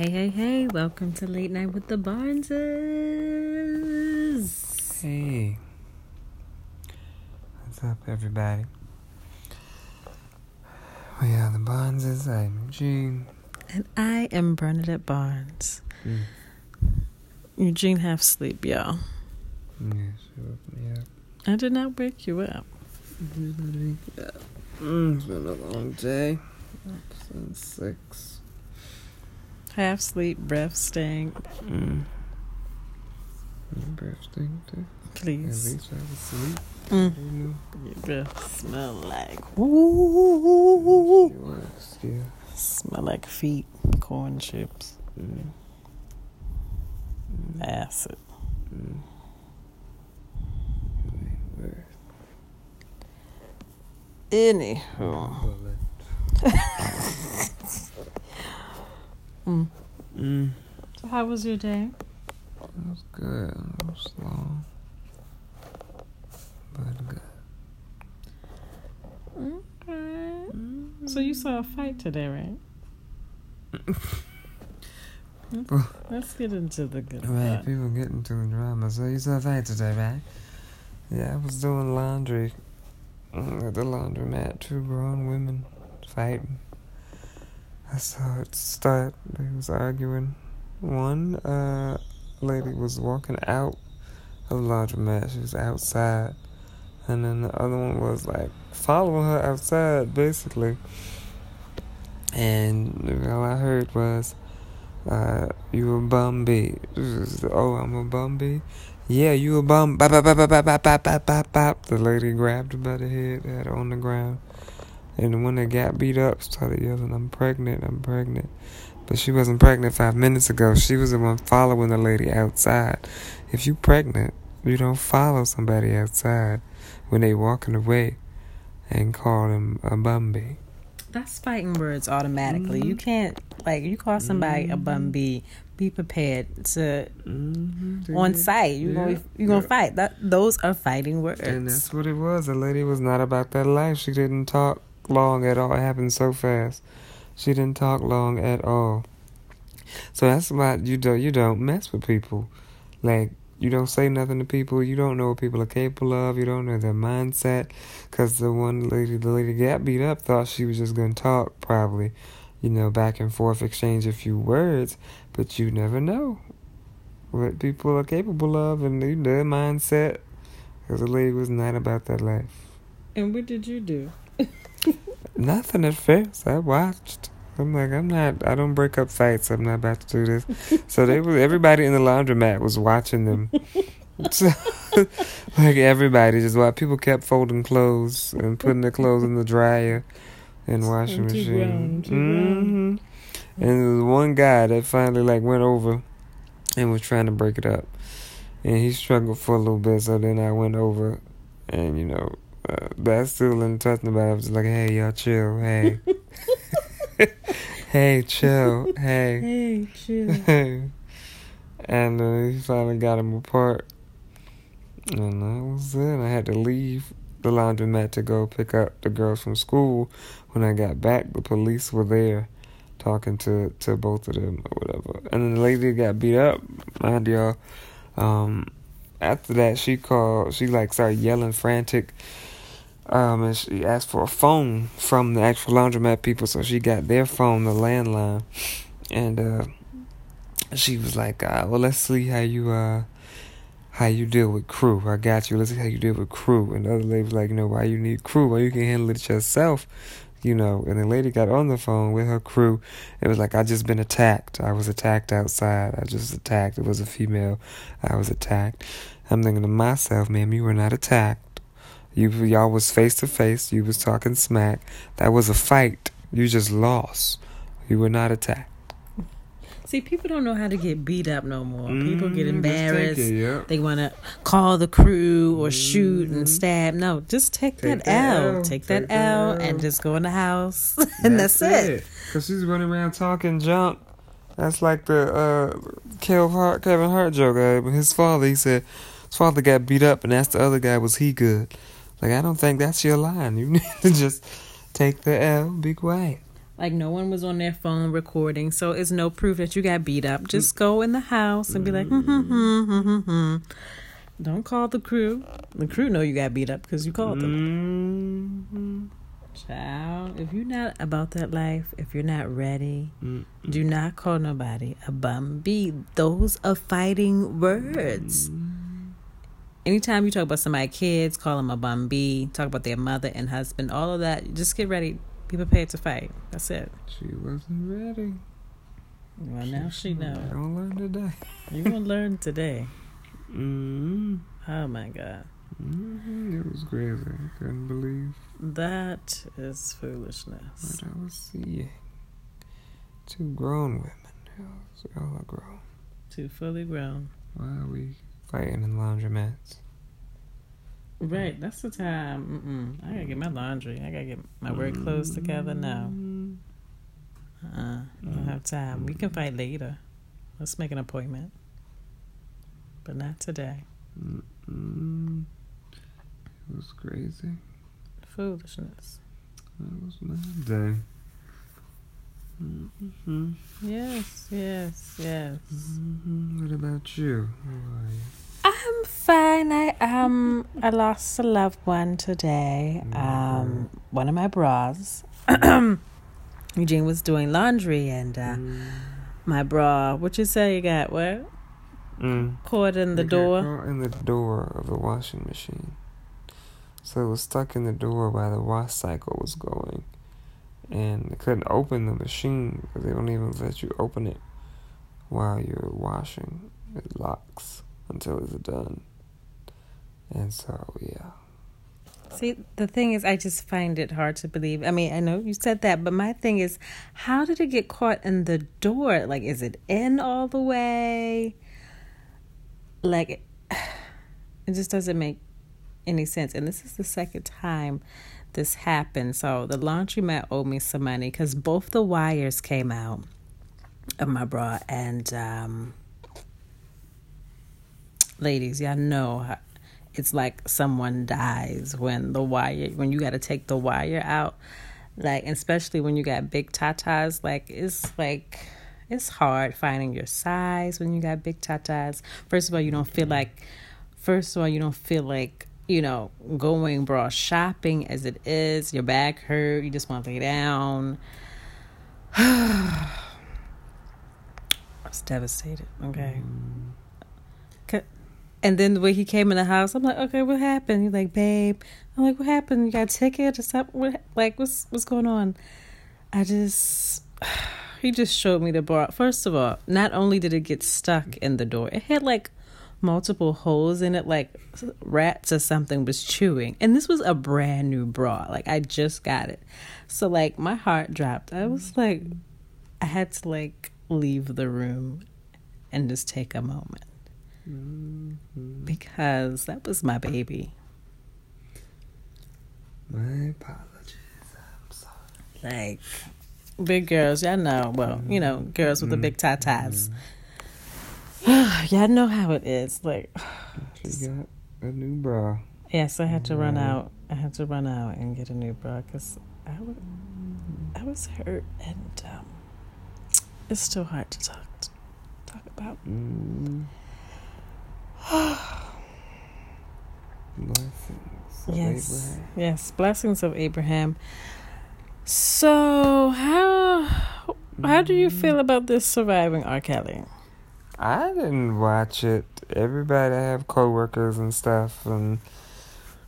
Hey, hey, hey, welcome to Late Night with the Barneses. Hey. What's up, everybody? We are the Barneses. I'm Eugene. And I am Bernadette Barnes. Mm. Eugene half sleep, y'all. Yes, you woke me up. I did not wake you up. You did not wake up. Mm, it's been a long day. Since six. Half sleep, breath stink. Mm. Breath stink too. At Please. least I was asleep. Mm. You know. Your breath smell like. She was, yeah. Smell like feet, corn chips, Mm. acid. Mm. Anywho. Bullet. Mm. Mm. So how was your day? It was good. It was long. But good. Okay. So you saw a fight today, right? Let's get into the good Right, stuff. people get into the drama. So you saw a fight today, right? Yeah, I was doing laundry mm, at the laundromat. Two grown women fighting. I saw it start. They was arguing. One uh, lady was walking out of the laundromat. She was outside. And then the other one was like following her outside, basically. And all I heard was, uh, you a bum bee. Oh, I'm a bum bee? Yeah, you a bum. Bop, bop, bop, bop, bop, bop, bop, bop, bop. The lady grabbed her by the head, had her on the ground. And when they got beat up, started yelling, I'm pregnant, I'm pregnant. But she wasn't pregnant five minutes ago. She was the one following the lady outside. If you're pregnant, you don't follow somebody outside when they walking away and call them a bum bee. That's fighting words automatically. Mhm. You can't like you call somebody a bum Mhm. bee. Be prepared to Mm-hmm. on site. You Yeah, gonna you gonna yeah. fight. That those are fighting words. And that's what it was. The lady was not about that life. She didn't talk long at all. It happened so fast. She didn't talk long at all. So that's why you don't you don't mess with people. Like you don't say nothing to people. You don't know what people are capable of. You don't know their mindset. Cause the one lady, the lady got beat up, thought she was just gonna talk. Probably, you know, back and forth, exchange a few words. But you never know what people are capable of and their mindset. Because the lady was not about that life. And what did you do? Nothing at first. I watched. I'm like, I'm not. I don't break up fights. I'm not about to do this. so they was everybody in the laundromat was watching them. So, like everybody just watched. People kept folding clothes and putting their clothes in the dryer and washing Too machine. grown, too hmm And there was one guy that finally like went over and was trying to break it up, and he struggled for a little bit. So then I went over, and you know, uh, that's still in touch about. it. I was like, hey, y'all, chill, hey, hey, chill, hey, Hey, chill. And uh, he finally got him apart, and that was it. I had to leave the laundromat to go pick up the girls from school. When I got back, the police were there talking to, to both of them or whatever. And then the lady got beat up, mind y'all. Um, after that, she called, she like started yelling frantic. Um, and she asked for a phone from the actual laundromat people, so she got their phone, the landline. And, uh, she was like, uh, well, let's see how you, uh, how you deal with crew. I got you. Let's see how you deal with crew. And the other lady was like, you know, why you need crew? Why you can handle it yourself? You know, and the lady got on the phone with her crew. It was like, I just been attacked. I was attacked outside. I just attacked. It was a female. I was attacked. I'm thinking to myself, ma'am, you were not attacked. You y'all was face to face. You was talking smack. That was a fight. You just lost. You were not attacked. See, people don't know how to get beat up no more. People get Mm, embarrassed. it, yep. They want to call the crew or shoot and Mhm. stab. No, just take, Take that, that L. Take, Take that, L, L. and just go in the house. and that's, it. Cause she's running around talking junk. That's like the uh, Kevin Hart, Kevin Hart joke. Uh, his father, he said, his father got beat up, and asked the other guy, was he good? Like I don't think that's your line. You need to just take the L, be quiet. Like no one was on their phone recording, so it's no proof that you got beat up. Just go in the house and be like, hmm, hmm, hmm, hmm, hmm, hmm. Don't call the crew. The crew know you got beat up because you called them. Mm-hmm. Child, if you're not about that life, if you're not ready, Mm-mm. do not call nobody a bum B. Those are fighting words. Anytime you talk about somebody's kids, call them a bum B. Talk about their mother and husband, all of that. Just get ready. Be prepared to fight. That's it. She wasn't ready. Well, now she know. Don't learn today. You're gonna learn today. Mm-hmm. Oh my god, Mm-hmm. It was crazy. I couldn't believe that is foolishness. what I was seeing. Two grown women. Y'all are grown. Too fully grown. Why are we fighting in the laundromats? Right, that's the time. Mm-mm. I gotta get my laundry. I gotta get my work clothes together now. Uh, I don't have time. We can fight later. Let's make an appointment. But not today. Mm-mm. It was crazy. Foolishness. That was my day. Mm-hmm. Yes, yes, yes. Mm-hmm. What about you? How are you? I'm fine. I um I lost a loved one today. Um one of my bras. Eugene was doing laundry and uh my bra what you say you got what? Mm. Caught in the It door. caught in the door of the washing machine. So it was stuck in the door while the wash cycle was going. And couldn't open the machine because they don't even let you open it while you're washing. It locks until it's done. And so, yeah. See, the thing is, I just find it hard to believe. I mean, I know you said that, but my thing is, how did it get caught in the door? Like, is it in all the way? Like, it, it just doesn't make any sense. And this is the second time this happened. So the laundromat owed me some money because both the wires came out of my bra. And, um, ladies, y'all know it's like someone dies when the wire when you got to take the wire out like especially when you got big tatas like it's like it's hard finding your size when you got big tatas first of all you don't feel like first of all you don't feel like you know going bra shopping as it is your back hurt you just want to lay down I was devastated okay mm. and then the way he came in the house, I'm like, okay, what happened? He's like, babe. I'm like, what happened? You got a ticket or something? What, like, what's what's going on? I just, he just showed me the bar. First of all, not only did it get stuck in the door, it had like multiple holes in it, like rats or something was chewing. And this was a brand new bra. Like, I just got it. So, like, my heart dropped. I was like, I had to, like, leave the room and just take a moment Mm-hmm. because that was my baby. My apologies. I'm sorry. Like big girls, y'all know. Well, you know, girls with the big tatas. y'all know how it is. Like, She got a new bra. yes, I had to run out. I had to run out and get a new bra because I was, I was hurt and um, it's still hard to talk talk about. Mm. Blessings. Yes, Abraham. yes, blessings of Abraham. So how how do you feel about this surviving R. Kelly? I didn't watch it. Everybody I have coworkers and stuff and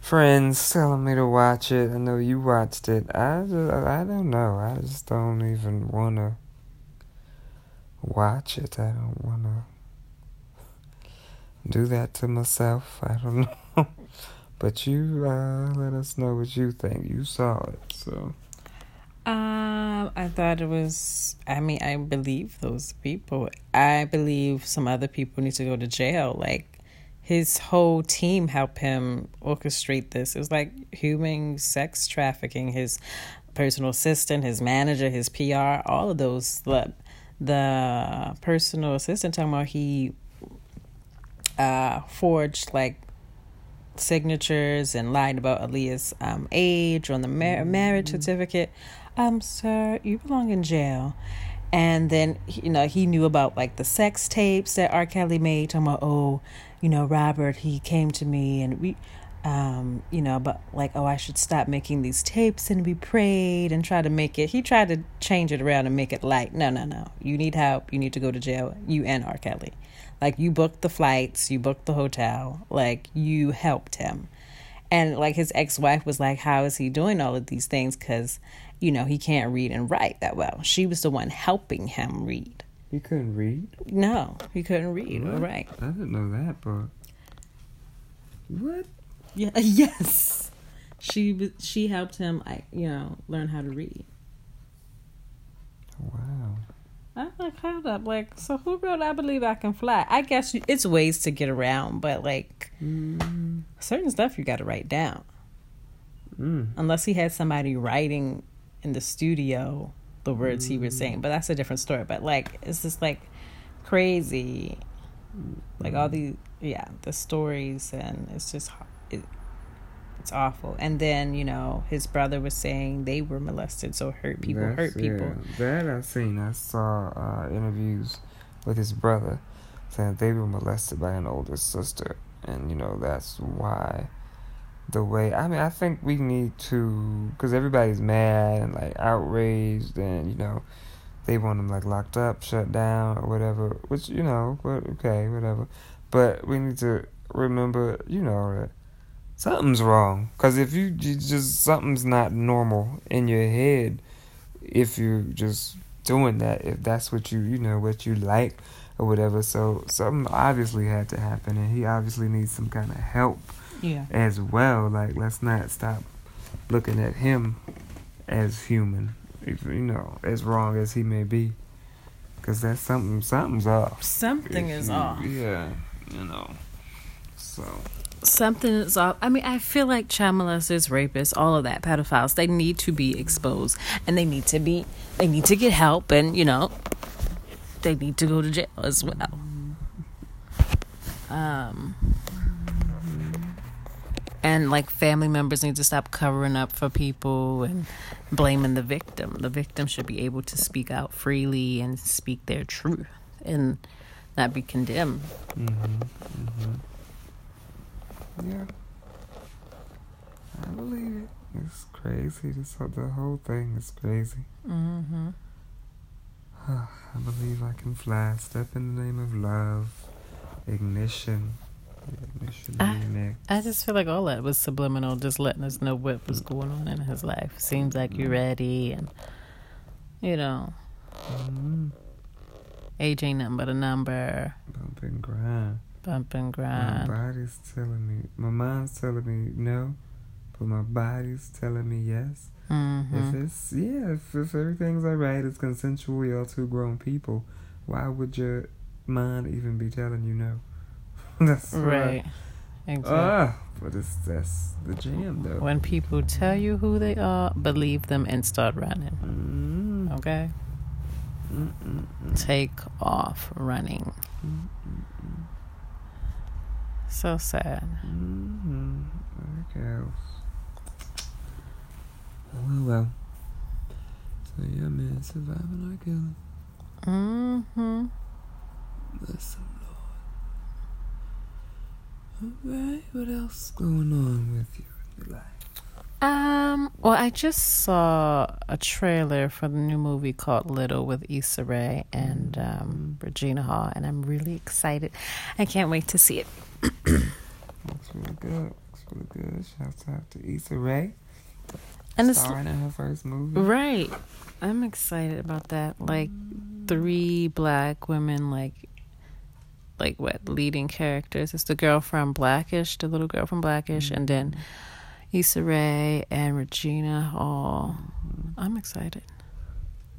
friends telling me to watch it. I know you watched it. I just, I don't know. I just don't even want to watch it. I don't want to do that to myself. I don't know. But you uh, let us know what you think. You saw it, so. Um, I thought it was. I mean, I believe those people. I believe some other people need to go to jail. Like his whole team helped him orchestrate this. It was like human sex trafficking. His personal assistant, his manager, his PR, all of those. The the personal assistant talking about he uh forged like signatures and lied about Aaliyah's um, age on the mar- marriage certificate. Um, sir, you belong in jail. And then, you know, he knew about like the sex tapes that R. Kelly made, talking about, oh, you know, Robert, he came to me and we, um, you know, but like, oh, I should stop making these tapes and we prayed and try to make it. He tried to change it around and make it light. No, no, no. You need help. You need to go to jail. You and R. Kelly. Like, you booked the flights, you booked the hotel, like, you helped him. And like, his ex wife was like, how is he doing all of these things? Because, you know, he can't read and write that well. She was the one helping him read. He couldn't read? No, he couldn't read What? right. I didn't know that, but. What? Yeah, yes. She she helped him, you know, learn how to read. Wow. I'm like, hold up, like, so who wrote "I Believe I Can Fly"? I guess you, it's ways to get around, but like Mm. certain stuff you got to write down. Mm. Unless he had somebody writing in the studio the words he was saying, but that's a different story. But like, it's just like crazy, like all the yeah, the stories, and it's just it, it's awful. And then you know his brother was saying they were molested, so hurt people That's- hurt people. yeah, that I seen. I saw uh, interviews with his brother saying they were molested by an older sister, and you know that's why the way. I mean, I think we need to because everybody's mad and like outraged, and you know they want them like locked up, shut down, or whatever. Which you know, but okay, whatever. But we need to remember, you know, that something's wrong. Because if you, you just something's not normal in your head, if you're just doing that, if that's what you, you know, what you like or whatever. So something obviously had to happen, and he obviously needs some kind of help Yeah, as well. Like, let's not stop looking at him as human, if, you know, as wrong as he may be. Because that's something, something's off. something If is you- off. Yeah, you know. So, Something is off. I mean, I feel like child molesters, rapists, all of that, pedophiles, they need to be exposed and they need to be, they need to get help and, you know, they need to go to jail as well. Um, and like family members need to stop covering up for people and blaming the victim. The victim should be able to speak out freely and speak their truth and not be condemned. hmm hmm Yeah. I believe it. It's crazy. This whole- the whole thing is crazy. Mm-hmm. I believe I can fly. Step in the name of love. Ignition. I- I just feel like all that was subliminal, just letting us know what was going on in his life. Seems like you're ready, and you know, mm age ain't nothing but a number. Bump and grind. Bump and My body's telling me. My mind's telling me no, but my body's telling me yes. If Mm-hmm. it's yeah, if, if everything's alright, it's consensual, Y'all two grown people. Why would your mind even be telling you no? That's Right. Exactly. Ah, but it's that's the jam though. when people tell you who they are, believe them and start running. Mm, Okay. mm, mm, mm, Take off running. mm, mm, So sad. mm, mm. Okay. Well, well. So yeah, man, surviving R. Kelly. Mm-hmm. Lord. Alright, what else going on with you in your life? Um, well, I just saw a trailer for the new movie called Little with Issa Rae and um, Regina Hall, and I'm really excited. I can't wait to see it. Looks really good. Looks really good. Shouts out to Issa Rae. And it's starring in her first movie. right. I'm excited about that. Like three black women, like like what leading characters? It's the girl from Blackish, the little girl from Blackish, and then Issa Rae and Regina Hall. Mhm. I'm excited.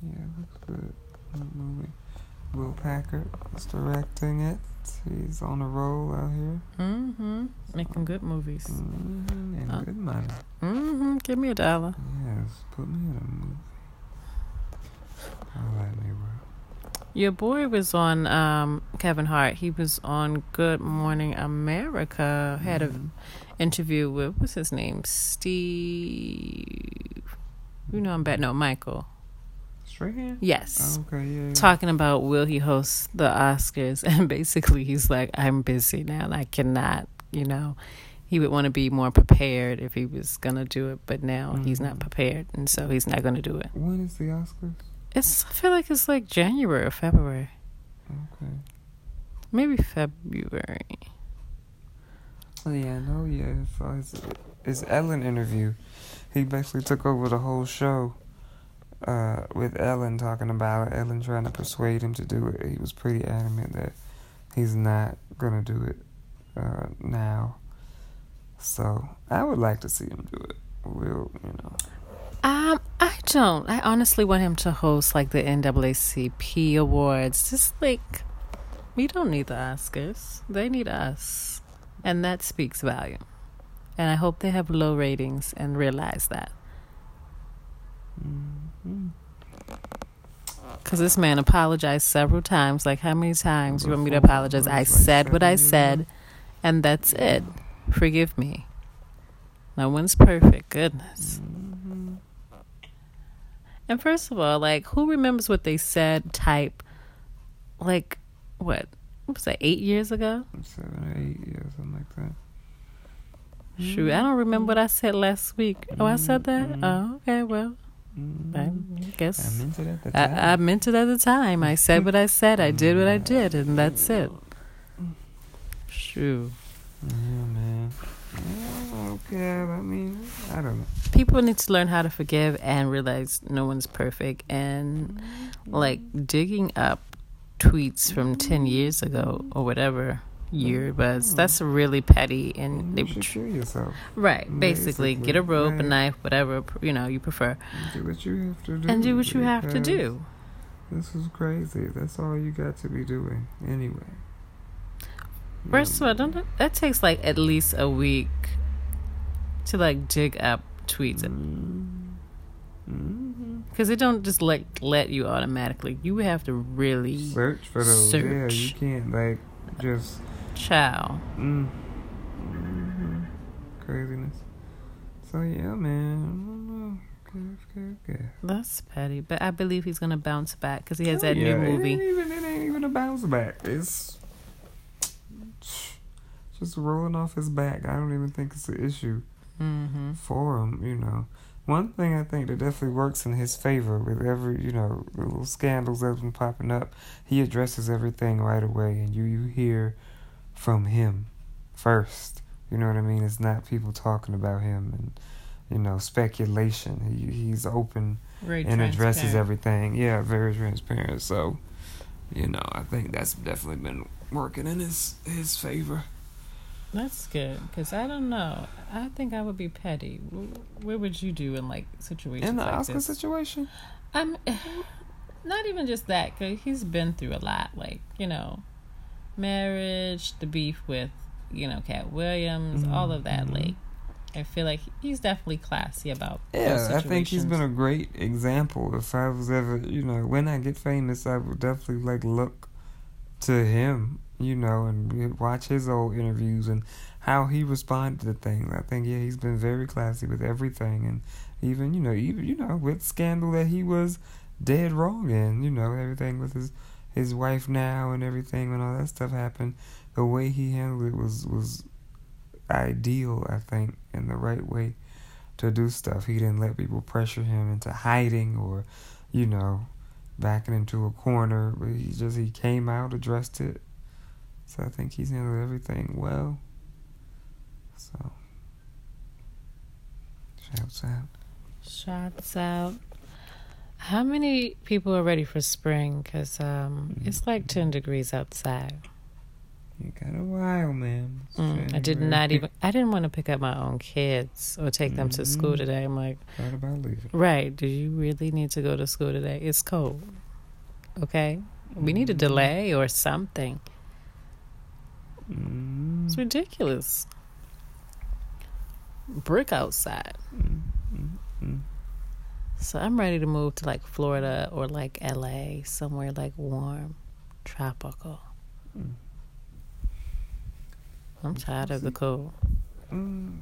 Yeah, looks good. Good movie. Will Packer is directing it. He's on a roll out here. Mm-hmm. Making good movies. Mm-hmm. And Uh. good money. Mm-hmm. Give me a dollar. Yes, put me in a movie. All right, me, bro. Your boy was on um, Kevin Hart. He was on Good Morning America. Had a Mhm. interview with what's his name, Steve. You know I'm bad. No, Michael. Strahan? Yes. Oh, okay, yeah. yeah. Talking about will he host the Oscars, and basically he's like, I'm busy now, and I cannot. You know, he would want to be more prepared if he was gonna do it, but now he's not Mhm. prepared, and so he's not gonna do it. When is the Oscars? It's I feel like it's like January or February, Okay. maybe February. Oh, yeah, no, know, yeah. I saw his, his Ellen interview. He basically took over the whole show uh, with Ellen talking about it. Ellen trying to persuade him to do it. He was pretty adamant that he's not going to do it uh, now. So I would like to see him do it. We'll, you know. Um, I don't. I honestly want him to host like the NAACP awards. Just like we don't need the Oscars; they need us, and that speaks volume. And I hope they have low ratings and realize that. Mm-hmm. Because this man apologized several times. Like, how many times you want me to apologize? I said what I said, and that's it. Forgive me. No one's perfect. Goodness. And first of all, like, who remembers what they said? Type, like, what? What was that? Eight years ago? Seven or eight years, something like that. Shoot, I don't remember what I said last week. Oh, I said that. Mhm. Oh, okay. Well, I Mhm. guess I meant it at the time. I, I meant it at the time. I said what I said. I did what I did, and that's it. Shoot. Yeah, man. Yeah, okay, I mean, I don't know. People need to learn how to forgive and realize no one's perfect. And mm-hmm. like digging up tweets from ten mm-hmm. years ago or whatever mm-hmm. year it was, that's really petty. And they You were should kill yourself. right, basically, get a rope, a knife, whatever you know you prefer, Do what you have to do. and do what you have to do. This is crazy. That's all you got to be doing anyway. First of all, don't that takes like at least a week to like dig up tweets Mm-hmm. because it don't just like let you automatically. You have to really Search for those. Yeah, you can't like just. chow. Mm. hmm Craziness. So yeah, man. I don't. Good, good, good. That's petty, but I believe he's gonna bounce back because he has Oh, that yeah, new It movie. ain't, even, it ain't even a bounce back. It's just rolling off his back. I don't even think it's an issue Mm-hmm. for him. You know, one thing I think that definitely works in his favor with every you know little scandals that's been popping up. He addresses everything right away, and you you hear from him first. You know what I mean? It's not people talking about him and you know speculation. He he's open Very and addresses everything. Yeah, very transparent. So, you know, I think that's definitely been working in his his favor. That's good because I don't know. I think I would be petty. What would you do in like situations In the like Oscar this? situation, I'm not even just that because he's been through a lot. Like you know, marriage, the beef with you know Katt Williams, all of that. Mhm. Like I feel like he's definitely classy about. yeah, those I think he's been a great example. If I was ever, you know, when I get famous, I would definitely like look to him, you know, and watch his old interviews and how he responded to things. I think yeah, he's been very classy with everything, and even you know, even you know, with scandal that he was dead wrong in, you know, everything with his his wife now and everything when all that stuff happened, the way he handled it was was ideal, I think, in the right way to do stuff. He didn't let people pressure him into hiding or, you know, backing into a corner. But he just he came out, addressed it. So I think he's handled everything well. So shouts out. Shots out. How many people are ready for spring? Because um, it's like 10 degrees outside. You got a while, man. Mm, I did not even, I didn't want to pick up my own kids or take them to school Mhm. today. I'm like, Thought about leaving. right, do you really need to go to school today? It's cold. Okay? We need a Mhm. delay or something. Mm, It's ridiculous. Brick outside. mm, mm, mm. So I'm ready to move to like Florida or like LA, somewhere like warm, tropical. Mm. I'm tired of the cold. Mm.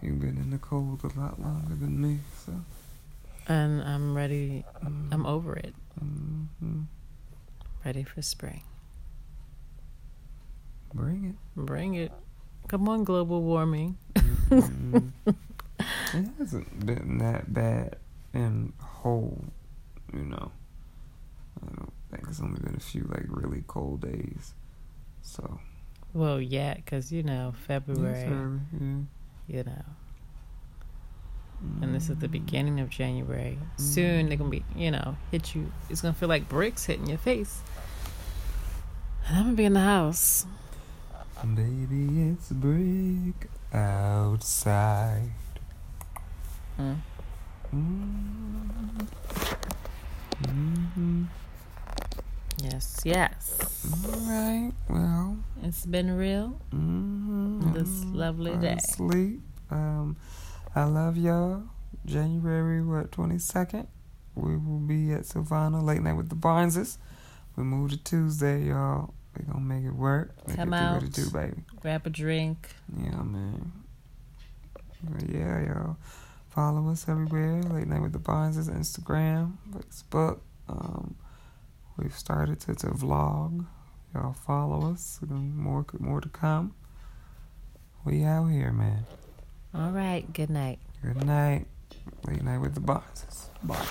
You've been in the cold a lot longer than me, so and I'm ready. Mm. I'm over it. Mhm. Ready for spring. Bring it. Bring it. Come on, global warming. Mhm. it hasn't been that bad in whole, you know. I don't think it's only been a few like really cold days. So Well, yeah, because you know February. Yeah. You know, and this is the Mm. beginning of January. Soon they're gonna be, you know, hit you. It's gonna feel like bricks hitting your face. And I'm gonna be in the house. Baby, it's a brick outside. Mm. Mm. Mhm. Yes, yes. All right. Well. It's been real. Mm-hmm. This lovely day. Sleep. Um, I love y'all. January what twenty second. We will be at Savannah late night with the Barneses. We move to Tuesday, y'all. We gonna make it work. Make Come it do what out. it do, baby. Grab a drink. Yeah, man. But yeah, y'all. Follow us everywhere. Late night with the Barneses, Instagram, Facebook. Um, we've started to, to vlog. Y'all follow us. More more to come. We out here, man. All right. Good night. Good night. Late night with the Barneses. Bye.